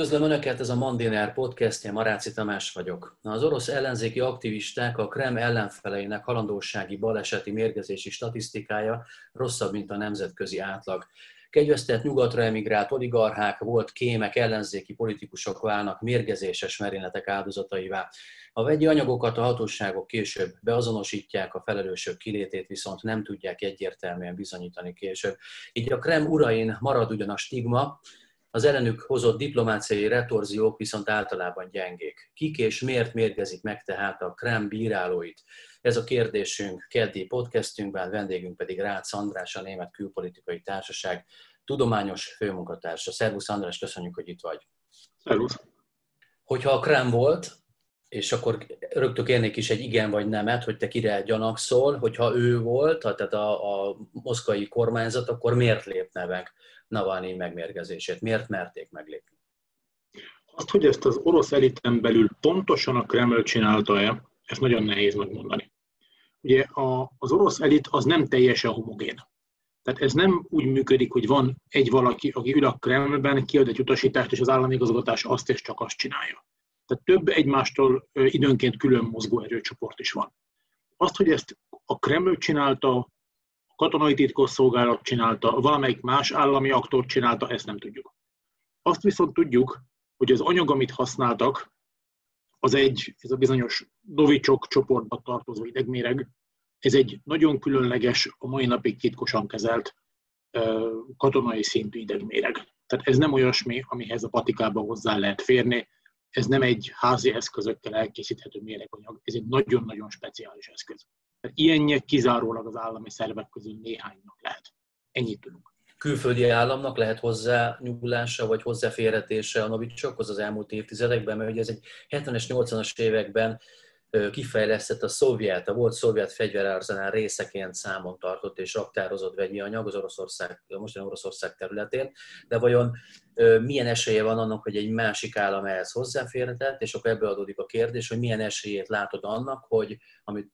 Üdvözlöm Önöket, ez a Mandiner podcastje, Maráci Tamás vagyok. Az orosz ellenzéki aktivisták a Krem ellenfeleinek halandósági baleseti mérgezési statisztikája rosszabb, mint a nemzetközi átlag. Kegyvesztett nyugatra emigrált oligarchák, volt kémek, ellenzéki politikusok válnak mérgezéses merényletek áldozataivá. A vegyi anyagokat a hatóságok később beazonosítják, a felelősök kilétét viszont nem tudják egyértelműen bizonyítani később. Így a Krem urain marad ugyan a stigma, az ellenük hozott diplomáciai retorziók viszont általában gyengék. Kik és miért mérgezik meg tehát a Krem bírálóit? Ez a kérdésünk keddi podcastünkben, vendégünk pedig Rácz András, a Német Külpolitikai Társaság tudományos főmunkatársa. Szervusz András, köszönjük, hogy itt vagy. Szervusz. Hogyha a Krem volt, és akkor rögtön kérnék is egy igen vagy nemet, hogy te kire gyanakszol, hogyha ő volt, tehát a, a moszkvai kormányzat, akkor miért lépne meg Navalnyi megmérgezését? Miért merték meglépni? Azt, hogy ezt az orosz eliten belül pontosan a Kreml csinálta-e, ezt nagyon nehéz megmondani. Ugye a, az orosz elit az nem teljesen homogén. Tehát ez nem úgy működik, hogy van egy valaki, aki ül a Kremlben, kiad egy utasítást, és az állami igazgatás azt és csak azt csinálja. Tehát több egymástól időnként külön mozgó erőcsoport is van. Azt, hogy ezt a Kreml csinálta, a katonai titkosszolgálat csinálta, valamelyik más állami aktor csinálta, ezt nem tudjuk. Azt viszont tudjuk, hogy az anyag, amit használtak, az egy, ez a bizonyos Novicsok csoportba tartozó idegméreg, ez egy nagyon különleges, a mai napig titkosan kezelt katonai szintű idegméreg. Tehát ez nem olyasmi, amihez a patikába hozzá lehet férni, ez nem egy házi eszközökkel elkészíthető méreganyag, ez egy nagyon-nagyon speciális eszköz. Ilyennyek kizárólag az állami szervek közül néhánynak lehet. Ennyit tudunk. Külföldi államnak lehet hozzá nyugulása vagy hozzáférhetése a novicsokhoz az elmúlt évtizedekben, mert ugye ez egy 70-es, 80-as években kifejlesztett a szovjet, a volt szovjet fegyverarzenál részeként számon tartott és raktározott vegyi anyag az Oroszország, mostani Oroszország területén, de vajon milyen esélye van annak, hogy egy másik állam ehhez hozzáférhetett, és akkor ebből adódik a kérdés, hogy milyen esélyét látod annak, hogy amit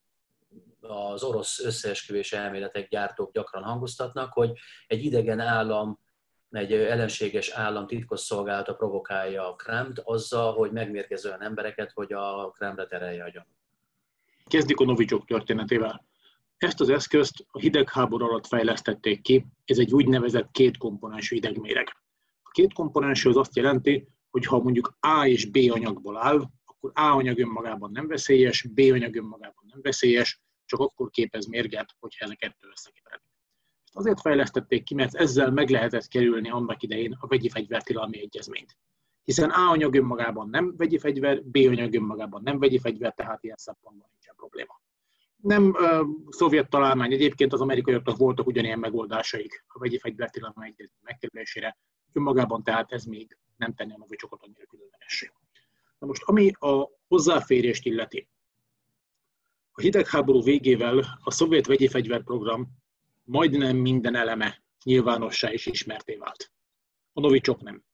az orosz összeesküvés elméletek gyártók gyakran hangoztatnak, hogy egy idegen állam egy ellenséges állam titkosszolgálata provokálja a Kremlt azzal, hogy megmérgez olyan embereket, hogy a Kremre terelje a gyanú. Kezdjük a Novicsok történetével. Ezt az eszközt a hidegháború alatt fejlesztették ki, ez egy úgynevezett kétkomponensű idegméreg. A két komponensű az azt jelenti, hogy ha mondjuk A és B anyagból áll, akkor A anyag önmagában nem veszélyes, B anyag önmagában nem veszélyes, csak akkor képez mérget, hogyha ez kettő összekeveredik. Azért fejlesztették ki, mert ezzel meg lehetett kerülni annak idején a vegyi fegyvertilalmi egyezményt. Hiszen A anyag önmagában nem vegyi fegyver, B anyag önmagában nem vegyi fegyver, tehát ilyen szempontból nincsen probléma. Nem uh, szovjet találmány, egyébként az amerikaiaknak voltak ugyanilyen megoldásaik a vegyi fegyvertilalmi egyezmény megkerülésére, önmagában tehát ez még nem tenne a novicsokot annyira különlegessé. Na most, ami a hozzáférést illeti. A hidegháború végével a szovjet vegyi fegyverprogram majdnem minden eleme nyilvánossá és ismerté vált. A novicsok nem.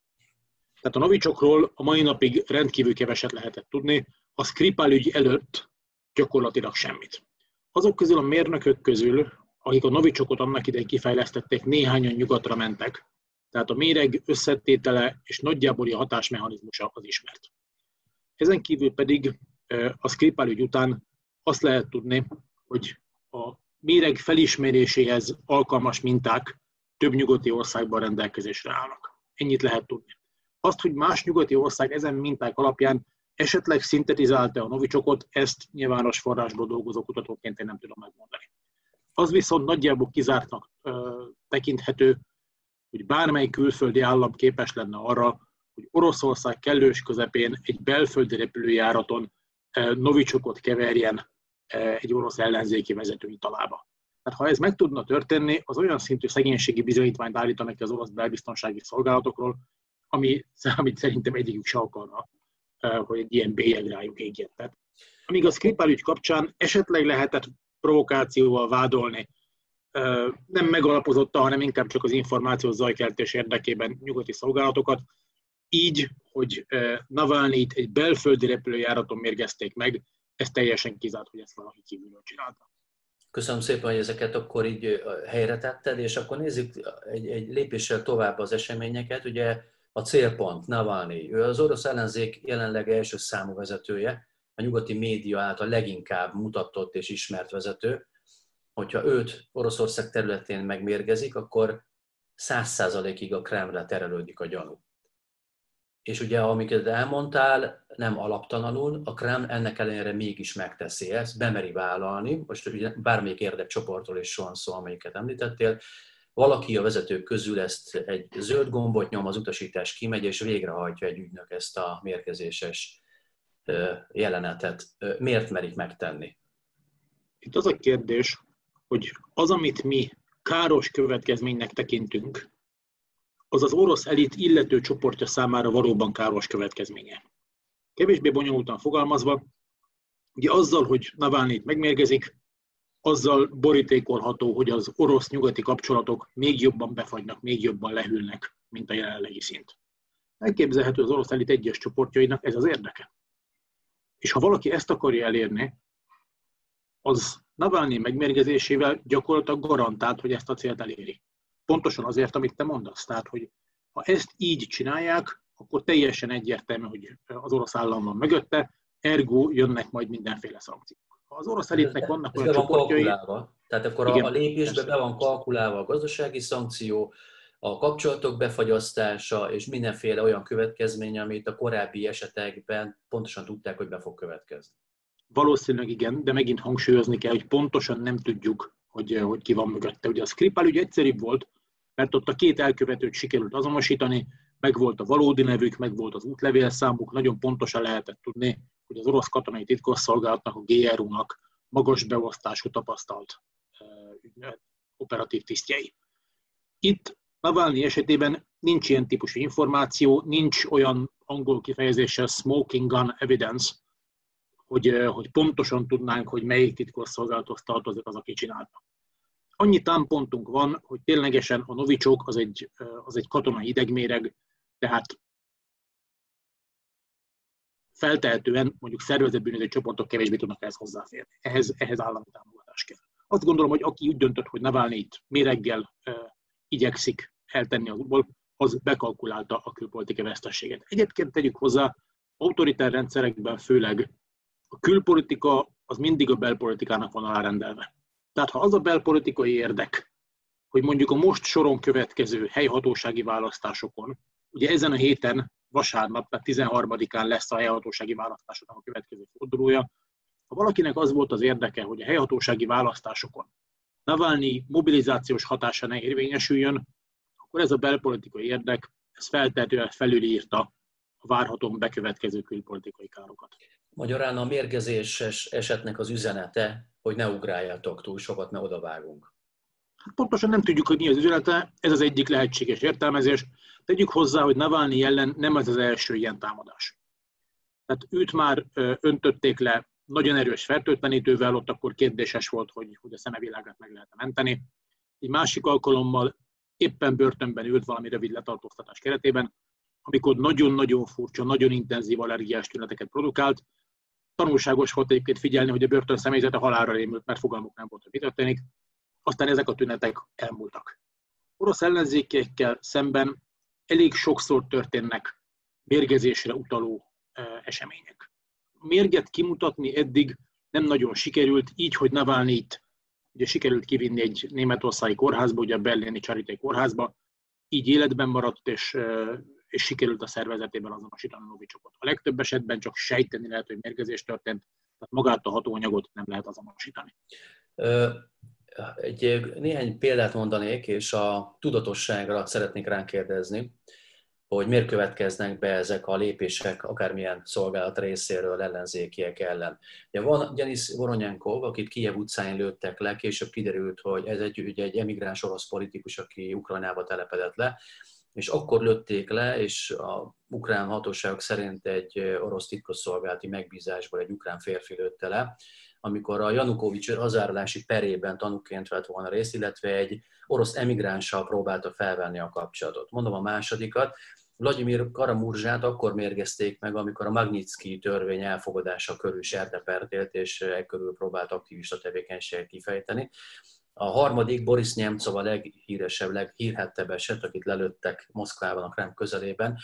Tehát a novicsokról a mai napig rendkívül keveset lehetett tudni, a Skripal ügy előtt gyakorlatilag semmit. Azok közül a mérnökök közül, akik a novicsokot annak idején kifejlesztették, néhányan nyugatra mentek, tehát a méreg összetétele és nagyjából a hatásmechanizmusa az ismert. Ezen kívül pedig a Skripal ügy után azt lehet tudni, hogy a méreg felismeréséhez alkalmas minták több nyugati országban rendelkezésre állnak. Ennyit lehet tudni. Azt, hogy más nyugati ország ezen minták alapján esetleg szintetizálta a novicsokot, ezt nyilvános forrásból dolgozó kutatóként én nem tudom megmondani. Az viszont nagyjából kizártnak ö, tekinthető, hogy bármely külföldi állam képes lenne arra, hogy Oroszország kellős közepén egy belföldi repülőjáraton novicsokot keverjen egy orosz ellenzéki vezetői talába. Tehát ha ez meg tudna történni, az olyan szintű szegénységi bizonyítványt állítanak ki az orosz belbiztonsági szolgálatokról, ami, amit szerintem egyikük se akarna, hogy egy ilyen bélyeg rájuk égjen. Tehát, amíg a Skripal ügy kapcsán esetleg lehetett provokációval vádolni, nem megalapozotta, hanem inkább csak az információ zajkeltés érdekében nyugati szolgálatokat, így, hogy Navalnyit egy belföldi repülőjáraton mérgezték meg, ez teljesen kizárt, hogy ezt valaki kívülről csinálta. Köszönöm szépen, hogy ezeket akkor így helyre tetted, és akkor nézzük egy, egy lépéssel tovább az eseményeket. Ugye A célpont, Navalnyi, ő az orosz ellenzék jelenleg első számú vezetője, a nyugati média által leginkább mutatott és ismert vezető. Hogyha őt Oroszország területén megmérgezik, akkor száz százalékig a Kremre terelődik a gyanú. És ugye, amiket elmondtál, nem alaptalanul, a Kreml ennek ellenére mégis megteszi ezt, bemeri vállalni, most ugye bármelyik érdekcsoportról is van szó, amelyiket említettél, valaki a vezetők közül ezt egy zöld gombot nyom, az utasítás kimegy, és végrehajtja egy ügynök ezt a mérkezéses jelenetet. Miért merik megtenni? Itt az a kérdés, hogy az, amit mi káros következménynek tekintünk, az az orosz elit illető csoportja számára valóban káros következménye. Kevésbé bonyolultan fogalmazva, ugye azzal, hogy Navalnyit megmérgezik, azzal borítékolható, hogy az orosz-nyugati kapcsolatok még jobban befagynak, még jobban lehűlnek, mint a jelenlegi szint. Elképzelhető az orosz elit egyes csoportjainak ez az érdeke. És ha valaki ezt akarja elérni, az Navalnyi megmérgezésével gyakorlatilag garantált, hogy ezt a célt eléri. Pontosan azért, amit te mondasz. Tehát, hogy ha ezt így csinálják, akkor teljesen egyértelmű, hogy az orosz állam van mögötte, ergo jönnek majd mindenféle szankciók. Ha az orosz elitnek vannak olyan csoportjai... Tehát akkor igen, a lépésbe be van kalkulálva a gazdasági szankció, a kapcsolatok befagyasztása és mindenféle olyan következmény, amit a korábbi esetekben pontosan tudták, hogy be fog következni. Valószínűleg igen, de megint hangsúlyozni kell, hogy pontosan nem tudjuk, hogy, hogy ki van mögötte. Ugye a Skripal ügy egyszerűbb volt, mert ott a két elkövetőt sikerült azonosítani, meg volt a valódi nevük, meg volt az útlevélszámuk, nagyon pontosan lehetett tudni, hogy az orosz katonai titkosszolgálatnak, a GRU-nak magas beosztású tapasztalt operatív tisztjei. Itt Navalnyi esetében nincs ilyen típusú információ, nincs olyan angol kifejezéssel smoking gun evidence, hogy, hogy pontosan tudnánk, hogy melyik titkosszolgálathoz tartozik az, aki csinálta. Annyi támpontunk van, hogy ténylegesen a novicsok az egy, az egy katonai idegméreg, tehát feltehetően mondjuk szervezetbűnöző csoportok kevésbé tudnak ehhez hozzáférni. Ehhez, ehhez állami támogatás kell. Azt gondolom, hogy aki úgy döntött, hogy Navalnyit méreggel uh, igyekszik eltenni az útból, az bekalkulálta a külpolitikai vesztességet. Egyébként tegyük hozzá, autoritár rendszerekben főleg a külpolitika az mindig a belpolitikának van alárendelve. Tehát ha az a belpolitikai érdek, hogy mondjuk a most soron következő helyhatósági választásokon, ugye ezen a héten, vasárnap, tehát 13-án lesz a helyhatósági választásoknak a következő fordulója, ha valakinek az volt az érdeke, hogy a helyhatósági választásokon Navalnyi mobilizációs hatása ne érvényesüljön, akkor ez a belpolitikai érdek, ez feltehetően felülírta a várhatóan bekövetkező külpolitikai károkat. Magyarán a mérgezéses esetnek az üzenete, hogy ne ugráljátok túl sokat, ne odavágunk. Hát pontosan nem tudjuk, hogy mi az üzenete, ez az egyik lehetséges értelmezés. Tegyük hozzá, hogy Navalnyi ellen nem ez az első ilyen támadás. Tehát őt már öntötték le nagyon erős fertőtlenítővel, ott akkor kérdéses volt, hogy, hogy a szemevilágát meg lehet menteni. Egy másik alkalommal éppen börtönben ült valami rövid letartóztatás keretében, amikor nagyon-nagyon furcsa, nagyon intenzív allergiás tüneteket produkált. Tanulságos volt egyébként figyelni, hogy a börtön személyzete halálra rémült, mert fogalmuk nem volt, hogy mi történik. Aztán ezek a tünetek elmúltak. Orosz ellenzékekkel szemben elég sokszor történnek mérgezésre utaló események. A mérget kimutatni eddig nem nagyon sikerült, így, hogy Navalnyit ugye sikerült kivinni egy németországi kórházba, ugye a berlini Charité kórházba, így életben maradt, és és sikerült a szervezetében azonosítani a novicsokot. A legtöbb esetben csak sejteni lehet, hogy mérgezés történt, tehát magát a hatóanyagot nem lehet azonosítani. Egy néhány példát mondanék, és a tudatosságra szeretnék ránk kérdezni, hogy miért következnek be ezek a lépések akármilyen szolgálat részéről ellenzékiek ellen. Ugye van Denis Voronyankov, akit Kiev utcán lőttek le, később kiderült, hogy ez egy, ugye egy emigráns orosz politikus, aki Ukrajnába telepedett le, és akkor lőtték le, és a ukrán hatóságok szerint egy orosz titkosszolgálati megbízásból egy ukrán férfi lőtte le, amikor a Janukovics hazárolási perében tanúként vett volna részt, illetve egy orosz emigránssal próbálta felvenni a kapcsolatot. Mondom a másodikat, Vladimir Karamurzsát akkor mérgezték meg, amikor a Magnitsky törvény elfogadása körül sertepert élt, és e körül próbált aktivista tevékenységet kifejteni A harmadik Boris Nemcov a leghíresebb, leghírhettebb eset, akit lelőttek Moszkvában, a Krem közelében.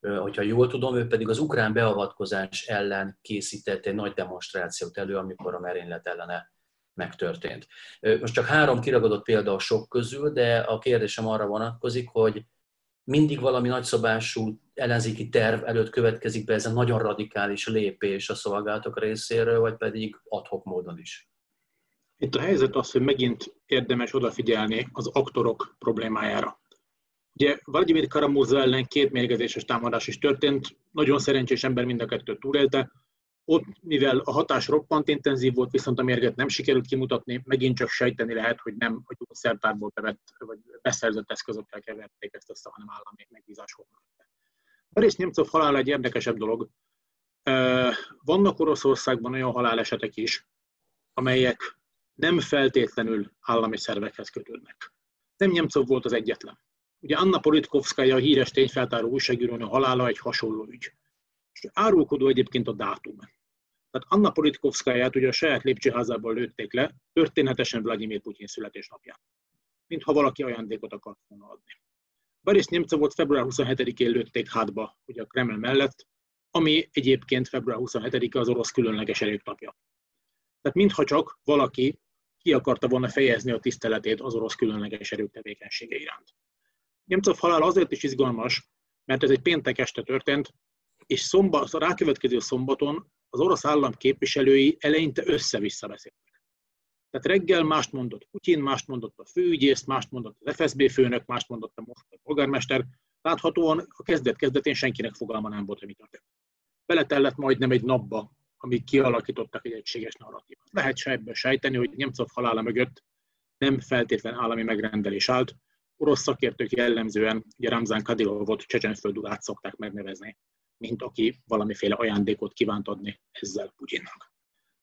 Hogyha jól tudom, ő pedig az ukrán beavatkozás ellen készített egy nagy demonstrációt elő, amikor a merénylet ellene megtörtént. Most csak három kiragadott példa a sok közül, de a kérdésem arra vonatkozik, hogy mindig valami nagyszabású ellenzéki terv előtt következik be ez a nagyon radikális lépés a szolgálatok részéről, vagy pedig adhok módon is? Itt a helyzet az, hogy megint érdemes odafigyelni az aktorok problémájára. Ugye Vladimir Karamurza ellen két mérgezéses támadás is történt, nagyon szerencsés ember mind a kettőt túlélte, ott, mivel a hatás roppant intenzív volt, viszont a mérget nem sikerült kimutatni, megint csak sejteni lehet, hogy nem a gyógyszertárból bevett, vagy beszerzett eszközökkel keverték ezt össze, hanem állami megbízásból. Boris Nemcov halál egy érdekesebb dolog. Vannak Oroszországban olyan halálesetek is, amelyek nem feltétlenül állami szervekhez kötődnek. Nem Nemcov volt az egyetlen. Ugye Anna Politkovskaya, a híres tényfeltáró újságírónő halála egy hasonló ügy. És árulkodó egyébként a dátum. Tehát Anna Politkovskaját ugye a saját lépcsőházából lőtték le, történetesen Vladimir Putyin születésnapján. Mintha valaki ajándékot akart volna adni. Boris Nemcovot február 27-én lőtték hátba, ugye a Kreml mellett, ami egyébként február 27-e az orosz különleges erők napja. Tehát mintha csak valaki ki akarta volna fejezni a tiszteletét az orosz különleges erők tevékenysége iránt. Nemcov halál azért is izgalmas, mert ez egy péntek este történt, és szombat, a rákövetkező szombaton az orosz állam képviselői eleinte össze-vissza beszéltek. Tehát reggel mást mondott Putyin, mást mondott a főügyész, mást mondott az FSB főnök, mást mondott a moszkvai polgármester. Láthatóan a kezdet-kezdetén senkinek fogalma nem volt, hogy mi történt. Beletellett majdnem egy napba, amíg kialakítottak egy egységes narratívát. Lehet se ebből sejteni, hogy Nemcov halála mögött nem feltétlen állami megrendelés állt. Orosz szakértők jellemzően ugye Ramzan Kadilovot Csecsenföldül át szokták megnevezni mint aki valamiféle ajándékot kívánt adni ezzel Putyinnak.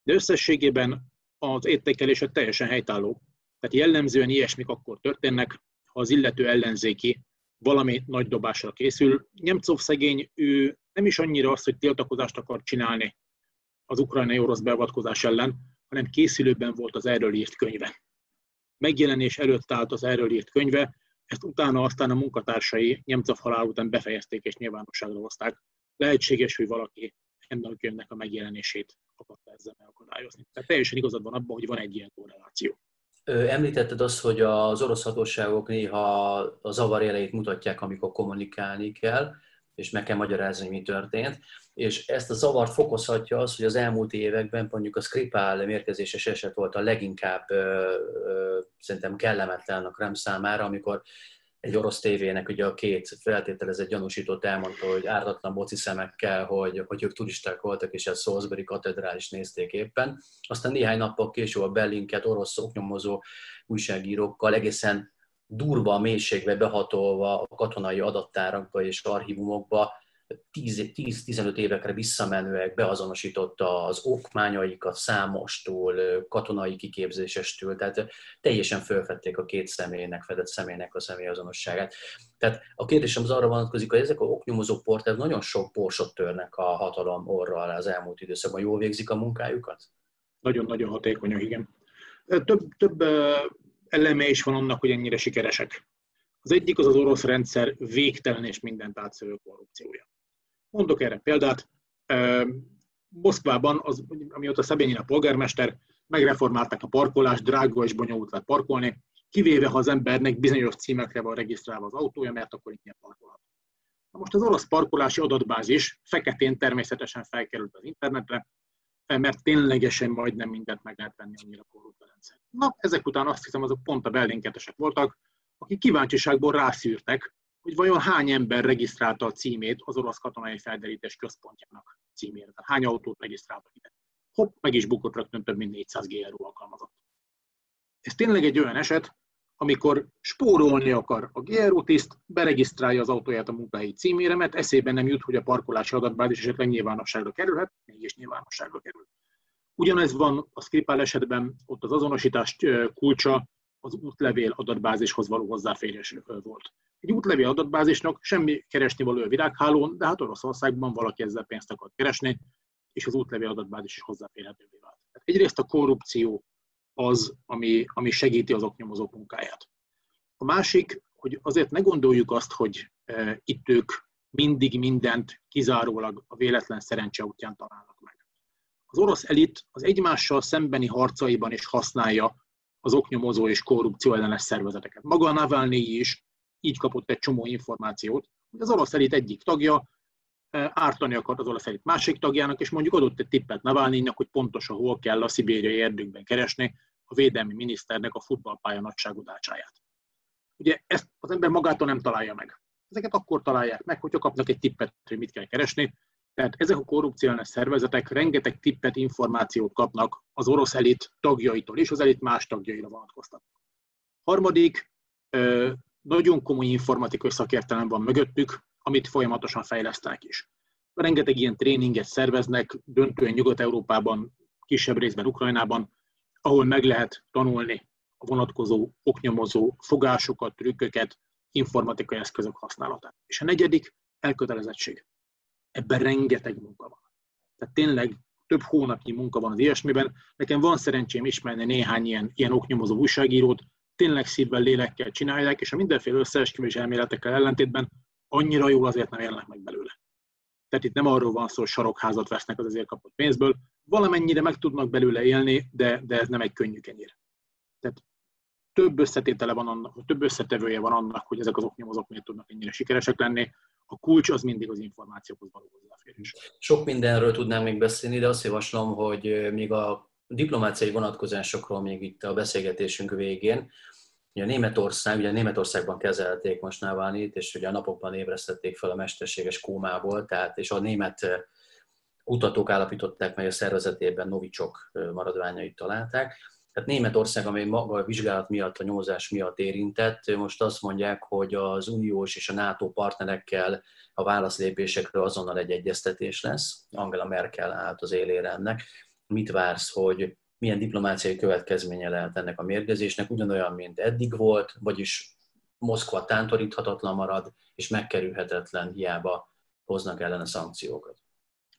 De összességében az értékelése teljesen helytálló. Tehát jellemzően ilyesmik akkor történnek, ha az illető ellenzéki valami nagy dobásra készül. Nemcov szegény, ő nem is annyira az, hogy tiltakozást akar csinálni az ukrajnai orosz beavatkozás ellen, hanem készülőben volt az erről írt könyve. Megjelenés előtt állt az erről írt könyve, ezt utána aztán a munkatársai Nemcov halál után befejezték és nyilvánosságra hozták lehetséges, hogy valaki ennek a könyvnek a megjelenését akarta ezzel megakadályozni. Tehát teljesen igazad van abban, hogy van egy ilyen korreláció. Említetted azt, hogy az orosz hatóságok néha a zavar elejét mutatják, amikor kommunikálni kell, és meg kell magyarázni, mi történt. És ezt a zavart fokozhatja az, hogy az elmúlt években mondjuk a Skripál mérkezéses eset volt a leginkább szerintem kellemetlen a Krem számára, amikor egy orosz tévének ugye a két feltételezett gyanúsított elmondta, hogy ártatlan boci szemekkel, hogy, hogy ők turisták voltak, és a Salisbury katedrális nézték éppen. Aztán néhány nappal később a Bellinket orosz oknyomozó újságírókkal egészen durva mélységbe behatolva a katonai adattárakba és archívumokba 10-15 évekre visszamenőek beazonosította az okmányaikat számostól, katonai kiképzésestől, tehát teljesen fölfedték a két személynek, fedett személynek a személyazonosságát. Tehát a kérdésem az arra vonatkozik, hogy ezek a oknyomozó portál nagyon sok borsot törnek a hatalom orra alá az elmúlt időszakban. Jól végzik a munkájukat? Nagyon-nagyon hatékonyak, igen. Több, több eleme is van annak, hogy ennyire sikeresek. Az egyik az az orosz rendszer végtelen és mindent átszövő korrupciója. Mondok erre példát. Moszkvában, az, amióta Szabényin a polgármester, megreformálták a parkolást, drága és bonyolult lett parkolni, kivéve ha az embernek bizonyos címekre van regisztrálva az autója, mert akkor ingyen parkolhat. Na most az orosz parkolási adatbázis feketén természetesen felkerült az internetre, mert ténylegesen majdnem mindent meg lehet venni annyira korrupt a rendszer. Na, ezek után azt hiszem, azok pont a bellinketesek voltak, akik kíváncsiságból rászűrtek, hogy vajon hány ember regisztrálta a címét az orosz katonai felderítés központjának címére. Tehát hány autót regisztráltak ide. Hopp, meg is bukott rögtön több mint 400 GRU alkalmazott. Ez tényleg egy olyan eset, amikor spórolni akar a GRU tiszt, beregisztrálja az autóját a munkahelyi címére, mert eszében nem jut, hogy a parkolási adatbázis esetleg nyilvánosságra kerülhet, mégis nyilvánosságra kerül. Ugyanez van a Skripal esetben, ott az azonosítás kulcsa az útlevél adatbázishoz való hozzáférés volt. Egy útlevél adatbázisnak semmi keresni való a virághálón, de hát Oroszországban valaki ezzel pénzt akar keresni, és az útlevél adatbázis is hozzáférhetővé vált. Tehát egyrészt a korrupció az, ami, ami segíti az oknyomozók munkáját. A másik, hogy azért ne gondoljuk azt, hogy e, itt ők mindig mindent kizárólag a véletlen szerencse útján találnak meg. Az orosz elit az egymással szembeni harcaiban is használja az oknyomozó és korrupció ellenes szervezeteket. Maga a Navalnyi is így kapott egy csomó információt, hogy az orosz elit egyik tagja ártani akart az orosz elit másik tagjának, és mondjuk adott egy tippet Navalnyinak, hogy pontosan hol kell a szibériai erdőkben keresni a védelmi miniszternek a futballpálya nagyságú dácsáját. Ugye ezt az ember magától nem találja meg. Ezeket akkor találják meg, hogyha kapnak egy tippet, hogy mit kell keresni. Tehát ezek a korrupciós szervezetek rengeteg tippet, információt kapnak az orosz elit tagjaitól, és az elit más tagjaira vonatkoztatnak. Harmadik, nagyon komoly informatikai szakértelem van mögöttük, amit folyamatosan fejlesztenek is. Rengeteg ilyen tréninget szerveznek, döntően Nyugat-Európában, kisebb részben Ukrajnában, ahol meg lehet tanulni a vonatkozó oknyomozó fogásokat, trükköket, informatikai eszközök használatát. És a negyedik, elkötelezettség. Ebben rengeteg munka van. Tehát tényleg több hónapnyi munka van az ilyesmiben. Nekem van szerencsém ismerni néhány ilyen, ilyen oknyomozó újságírót, tényleg szívvel, lélekkel csinálják, és a mindenféle összeesküvés elméletekkel ellentétben annyira jól azért nem élnek meg belőle. Tehát itt nem arról van szó, hogy sarokházat vesznek az azért kapott pénzből, valamennyire meg tudnak belőle élni, de, de ez nem egy könnyű kenyér. Tehát több összetétele van annak, több összetevője van annak, hogy ezek az oknyomozók miért tudnak ennyire sikeresek lenni. A kulcs az mindig az információkhoz való hozzáférés. Sok mindenről tudnánk még beszélni, de azt javaslom, hogy még a diplomáciai vonatkozásokról még itt a beszélgetésünk végén. Ugye Németország, ugye Németországban kezelték most Navalnyit, és ugye a napokban ébresztették fel a mesterséges kómából, tehát és a német kutatók állapították meg a szervezetében novicsok maradványait találták. Tehát Németország, amely maga a vizsgálat miatt, a nyomozás miatt érintett, most azt mondják, hogy az uniós és a NATO partnerekkel a válaszlépésekről azonnal egy egyeztetés lesz. Angela Merkel állt az élére ennek. Mit vársz, hogy milyen diplomáciai következménye lehet ennek a mérgezésnek, ugyanolyan, mint eddig volt, vagyis Moszkva tántoríthatatlan marad, és megkerülhetetlen, hiába hoznak ellene szankciókat.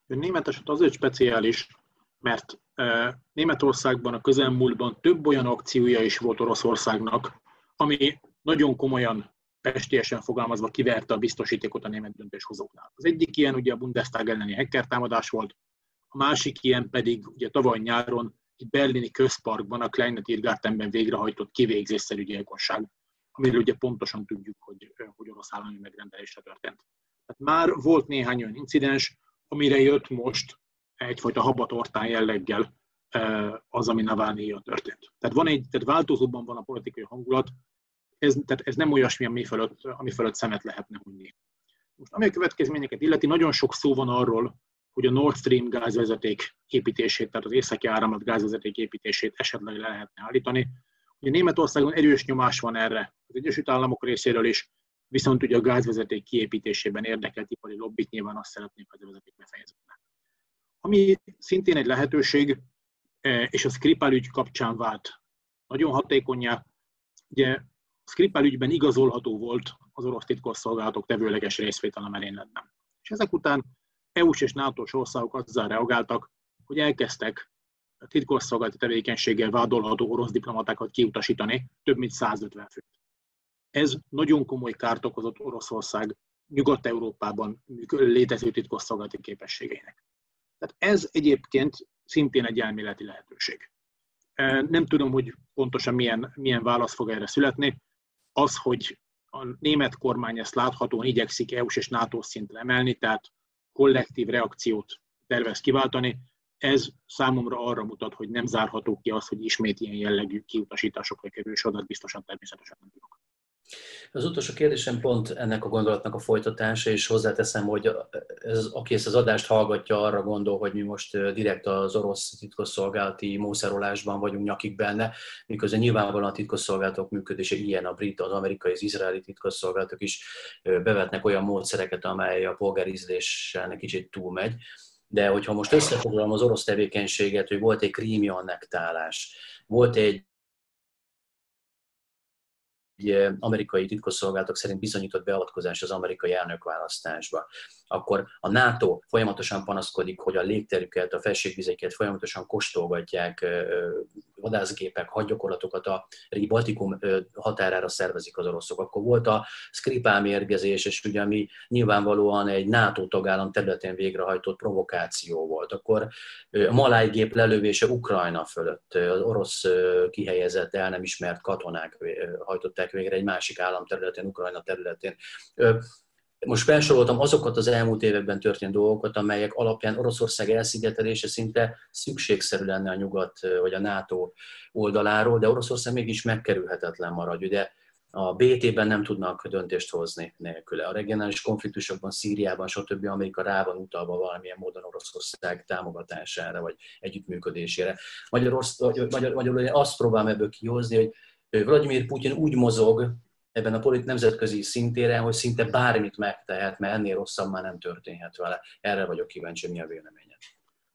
Német eset azért speciális, mert Németországban a közelmúltban több olyan akciója is volt Oroszországnak, ami nagyon komolyan pestélyesen fogalmazva kiverte a biztosítékot a német döntéshozóknál. Az egyik ilyen ugye a Bundestag elleni hacker támadás volt, a másik ilyen pedig ugye tavaly nyáron berlini közparkban, a Kleinet Irgartenben végrehajtott kivégzésszerű gyilkosság, amiről ugye pontosan tudjuk, hogy, hogy orosz állami megrendelésre történt. Tehát már volt néhány olyan incidens, amire jött most egyfajta habatortán jelleggel az, ami navalnyi történt. Tehát, van egy, tehát változóban van a politikai hangulat, ez, tehát ez nem olyasmi, ami fölött, ami fölött szemet lehetne hunni. Most ami a következményeket illeti, nagyon sok szó van arról, hogy a Nord Stream gázvezeték építését, tehát az északi áramlat gázvezeték építését esetleg le lehetne állítani. Ugye Németországon erős nyomás van erre az Egyesült Államok részéről is, viszont ugye a gázvezeték kiépítésében érdekelt ipari lobbit nyilván azt szeretnék, hogy a vezeték befejeződne. Ami szintén egy lehetőség, e, és a Skripal ügy kapcsán vált nagyon hatékonyá. Ugye a Skripal ügyben igazolható volt az orosz titkosszolgálatok tevőleges részvétel a merényletben. És ezek után EU-s és NATO-s országok azzal reagáltak, hogy elkezdtek a titkosszolgálati tevékenységgel vádolható orosz diplomatákat kiutasítani, több mint 150 főt. Ez nagyon komoly kárt okozott Oroszország Nyugat-Európában létező titkosszolgálati képességeinek. Tehát ez egyébként szintén egy elméleti lehetőség. Nem tudom, hogy pontosan milyen, milyen válasz fog erre születni. Az, hogy a német kormány ezt láthatóan igyekszik EU-s és NATO szintre emelni, tehát kollektív reakciót tervez kiváltani, ez számomra arra mutat, hogy nem zárható ki az, hogy ismét ilyen jellegű kiutasításokra kerül sor, biztosan természetesen nem tudok. Az utolsó kérdésem pont ennek a gondolatnak a folytatása, és hozzáteszem, hogy ez, aki ezt az adást hallgatja, arra gondol, hogy mi most direkt az orosz titkosszolgálati mószerolásban vagyunk nyakig benne, miközben nyilvánvalóan a titkosszolgálatok működése ilyen, a brit, az amerikai, az izraeli titkosszolgálatok is bevetnek olyan módszereket, amely a polgárizlésen kicsit túlmegy. De hogyha most összefoglalom az orosz tevékenységet, hogy volt egy krími annektálás, volt egy amerikai titkosszolgálatok szerint bizonyított beavatkozás az amerikai elnökválasztásba, akkor a NATO folyamatosan panaszkodik, hogy a légterüket, a felségvizeket folyamatosan kóstolgatják, vadászgépek, hadgyakorlatokat a Baltikum határára szervezik az oroszok. Akkor volt a Skripál mérgezés, és ugye ami nyilvánvalóan egy NATO tagállam területén végrehajtott provokáció volt. Akkor a Maláj gép lelövése Ukrajna fölött, az orosz kihelyezett, el nem ismert katonák hajtották végre egy másik állam területén, Ukrajna területén. Most felsoroltam azokat az elmúlt években történt dolgokat, amelyek alapján Oroszország elszigetelése szinte szükségszerű lenne a nyugat vagy a NATO oldaláról, de Oroszország mégis megkerülhetetlen marad. Ugye a BT-ben nem tudnak döntést hozni nélküle. A regionális konfliktusokban, Szíriában, stb. Amerika rá van utalva valamilyen módon Oroszország támogatására vagy együttműködésére. Magyarország, magyar, magyarul azt próbálom ebből kihozni, hogy Vladimir Putyin úgy mozog ebben a polit nemzetközi szintéren, hogy szinte bármit megtehet, mert ennél rosszabb már nem történhet vele. Erre vagyok kíváncsi, mi a véleményed.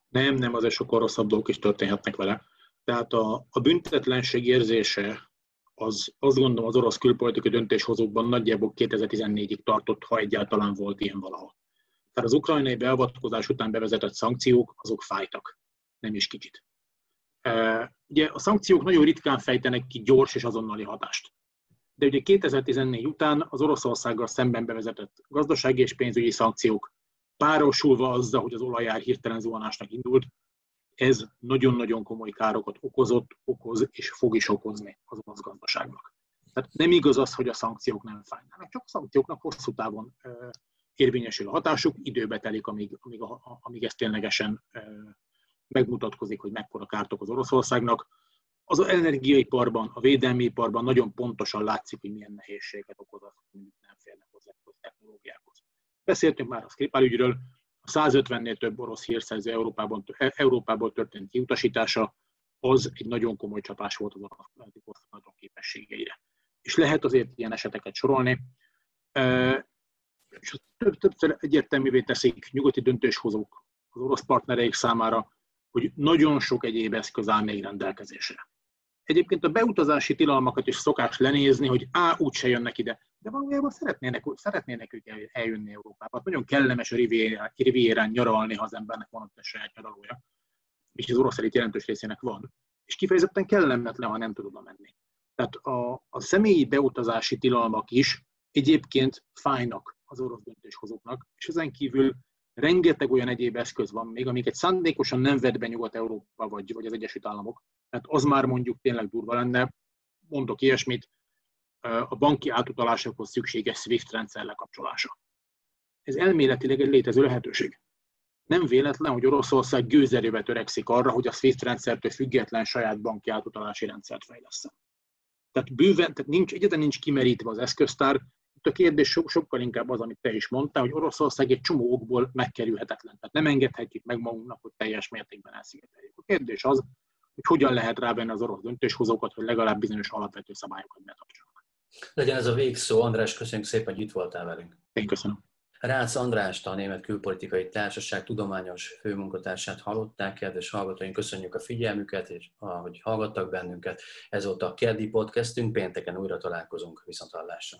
Nem, nem, azért sokkal rosszabb dolgok is történhetnek vele. Tehát a, a büntetlenség érzése az azt gondolom az orosz külpolitikai döntéshozókban nagyjából 2014-ig tartott, ha egyáltalán volt ilyen valahol. Tehát az ukrajnai beavatkozás után bevezetett szankciók, azok fájtak, nem is kicsit. Ugye a szankciók nagyon ritkán fejtenek ki gyors és azonnali hatást. De ugye 2014 után az Oroszországgal szemben bevezetett gazdasági és pénzügyi szankciók párosulva azzal, hogy az olajár hirtelen zuhanásnak indult, ez nagyon-nagyon komoly károkat okozott, okoz és fog is okozni az orosz gazdaságnak. Tehát nem igaz az, hogy a szankciók nem fájnának, csak a szankcióknak hosszú távon érvényesül a hatásuk, időbe telik, amíg, amíg, amíg ez ténylegesen megmutatkozik, hogy mekkora kárt okoz Oroszországnak. Az energiaiparban, a védelmi iparban nagyon pontosan látszik, hogy milyen nehézséget okoz az, hogy nem férnek hozzá a technológiákhoz. Beszéltünk már a Skripal ügyről, a 150-nél több orosz hírszerző Európában, Európából történt kiutasítása, az egy nagyon komoly csapás volt az orosz képességeire. És lehet azért ilyen eseteket sorolni, és több, többször egyértelművé teszik nyugati döntéshozók az orosz partnereik számára, hogy nagyon sok egyéb eszköz áll még rendelkezésre. Egyébként a beutazási tilalmakat is szokás lenézni, hogy á, úgyse jönnek ide, de valójában szeretnének, szeretnének ők eljönni Európába. Nagyon kellemes a rivierán nyaralni, ha az embernek van ott egy saját nyaralója, és az orosz elit jelentős részének van. És kifejezetten kellemetlen, ha nem tudod menni. Tehát a, a személyi beutazási tilalmak is egyébként fájnak az orosz döntéshozóknak, és ezen kívül rengeteg olyan egyéb eszköz van még, amiket szándékosan nem vett be Nyugat-Európa vagy, vagy az Egyesült Államok. Tehát az már mondjuk tényleg durva lenne. Mondok ilyesmit, a banki átutalásokhoz szükséges SWIFT rendszer lekapcsolása. Ez elméletileg egy létező lehetőség. Nem véletlen, hogy Oroszország gőzerőbe törekszik arra, hogy a SWIFT rendszertől független saját banki átutalási rendszert fejleszten. Tehát bőven, tehát nincs, egyetlen nincs kimerítve az eszköztár, itt a kérdés so, sokkal inkább az, amit te is mondtál, hogy Oroszország egy csomó okból megkerülhetetlen. Tehát nem engedhetjük meg magunknak, hogy teljes mértékben elszigeteljük. A kérdés az, hogy hogyan lehet rávenni az orosz döntéshozókat, hogy legalább bizonyos alapvető szabályokat betartsanak. Legyen ez a végszó. András, köszönjük szépen, hogy itt voltál velünk. Én köszönöm. Rácz András, a Német Külpolitikai Társaság tudományos főmunkatársát hallották, kedves hallgatóink, köszönjük a figyelmüket, és hogy hallgattak bennünket. Ez volt a Keddi Podcastünk, pénteken újra találkozunk, viszont hallásra.